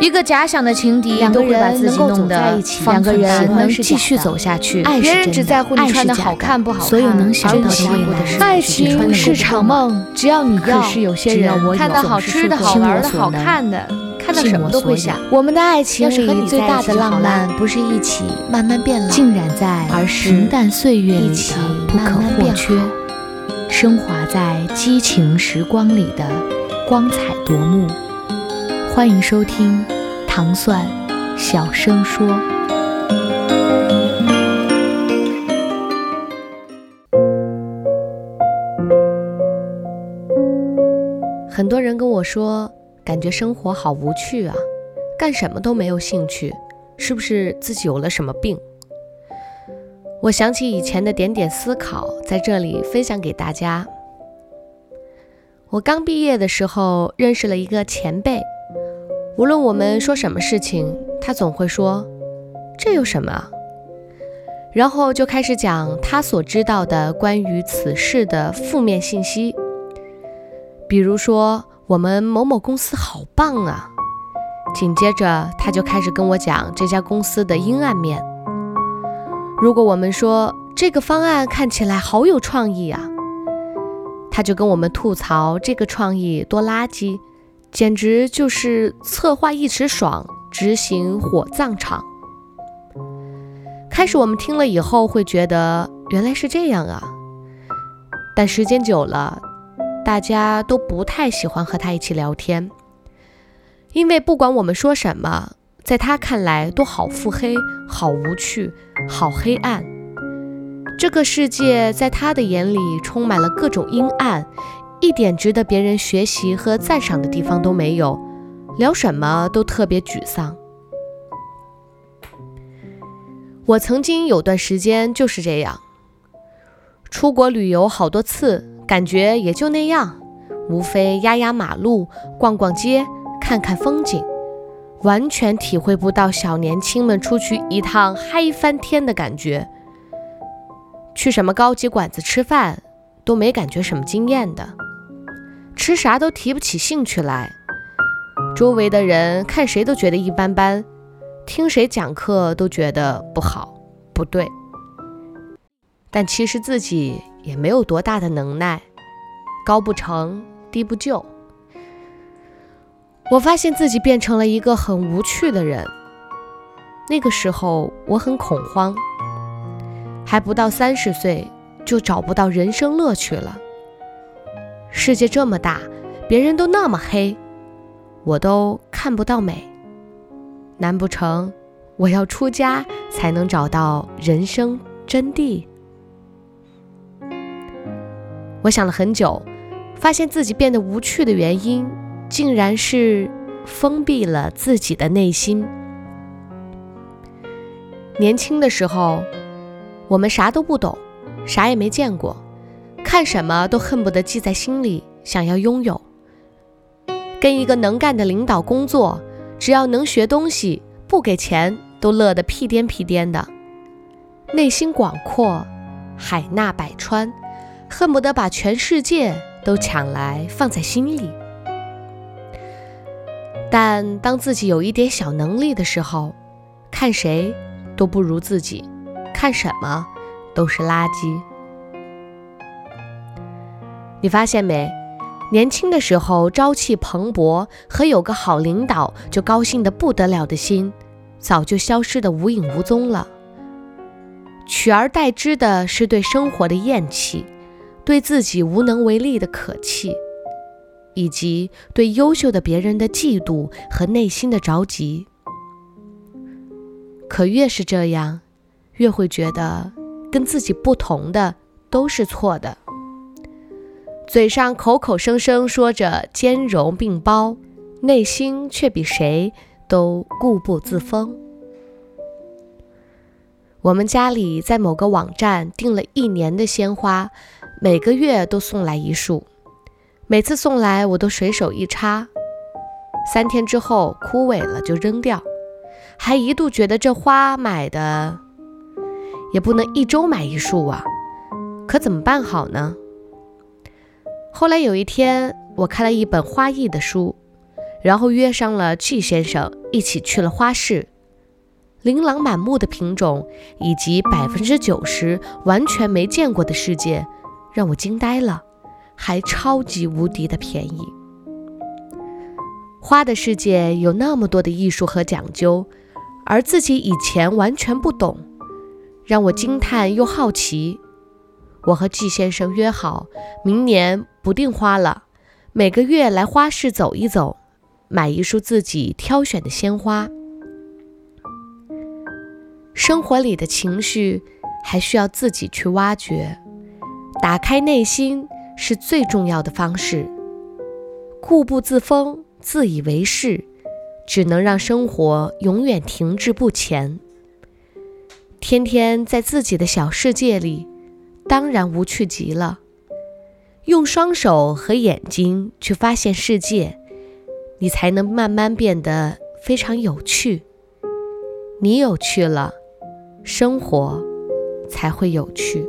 一个假想的情敌，两个人能够走在一起两个人能是继续走下去。爱是别人真的只在乎你穿的好看不好看，所有能想到的未来过的是爱情是场梦，只要你要。可是有些只要我有人看到好吃的好玩的好看的，看到什么都会想。我们的爱情最大的浪漫，不是一起慢慢变老，浸染在而是平淡岁月里一起的不可或缺，升华在激情时光里的光彩夺目。欢迎收听糖蒜小声说。很多人跟我说，感觉生活好无趣啊，干什么都没有兴趣，是不是自己有了什么病？我想起以前的点点思考，在这里分享给大家。我刚毕业的时候认识了一个前辈，无论我们说什么事情，他总会说：“这有什么？”然后就开始讲他所知道的关于此事的负面信息，比如说我们某某公司好棒啊。紧接着他就开始跟我讲这家公司的阴暗面。如果我们说这个方案看起来好有创意啊，他就跟我们吐槽这个创意多垃圾，简直就是策划一时爽，执行火葬场。开始我们听了以后会觉得原来是这样啊，但时间久了，大家都不太喜欢和他一起聊天，因为不管我们说什么，在他看来都好腹黑、好无趣、好黑暗。这个世界在他的眼里充满了各种阴暗，一点值得别人学习和赞赏的地方都没有，聊什么都特别沮丧。我曾经有段时间就是这样，出国旅游好多次，感觉也就那样，无非压压马路、逛逛街、看看风景，完全体会不到小年轻们出去一趟嗨翻天的感觉。去什么高级馆子吃饭都没感觉什么惊艳的，吃啥都提不起兴趣来，周围的人看谁都觉得一般般。听谁讲课都觉得不好、不对，但其实自己也没有多大的能耐，高不成低不就。我发现自己变成了一个很无趣的人。那个时候我很恐慌，还不到三十岁就找不到人生乐趣了。世界这么大，别人都那么黑，我都看不到美。难不成我要出家才能找到人生真谛？我想了很久，发现自己变得无趣的原因，竟然是封闭了自己的内心。年轻的时候，我们啥都不懂，啥也没见过，看什么都恨不得记在心里，想要拥有。跟一个能干的领导工作。只要能学东西，不给钱都乐得屁颠屁颠的，内心广阔，海纳百川，恨不得把全世界都抢来放在心里。但当自己有一点小能力的时候，看谁都不如自己，看什么都是垃圾。你发现没？年轻的时候朝气蓬勃和有个好领导就高兴得不得了的心，早就消失得无影无踪了。取而代之的是对生活的厌弃，对自己无能为力的可气，以及对优秀的别人的嫉妒和内心的着急。可越是这样，越会觉得跟自己不同的都是错的。嘴上口口声声说着兼容并包，内心却比谁都固步自封。我们家里在某个网站订了一年的鲜花，每个月都送来一束，每次送来我都随手一插，三天之后枯萎了就扔掉，还一度觉得这花买的也不能一周买一束啊，可怎么办好呢？后来有一天，我看了一本花艺的书，然后约上了季先生一起去了花市。琳琅满目的品种以及百分之九十完全没见过的世界，让我惊呆了，还超级无敌的便宜。花的世界有那么多的艺术和讲究，而自己以前完全不懂，让我惊叹又好奇。我和季先生约好，明年不订花了，每个月来花市走一走，买一束自己挑选的鲜花。生活里的情绪还需要自己去挖掘，打开内心是最重要的方式。固步自封、自以为是，只能让生活永远停滞不前。天天在自己的小世界里。当然无趣极了。用双手和眼睛去发现世界，你才能慢慢变得非常有趣。你有趣了，生活才会有趣。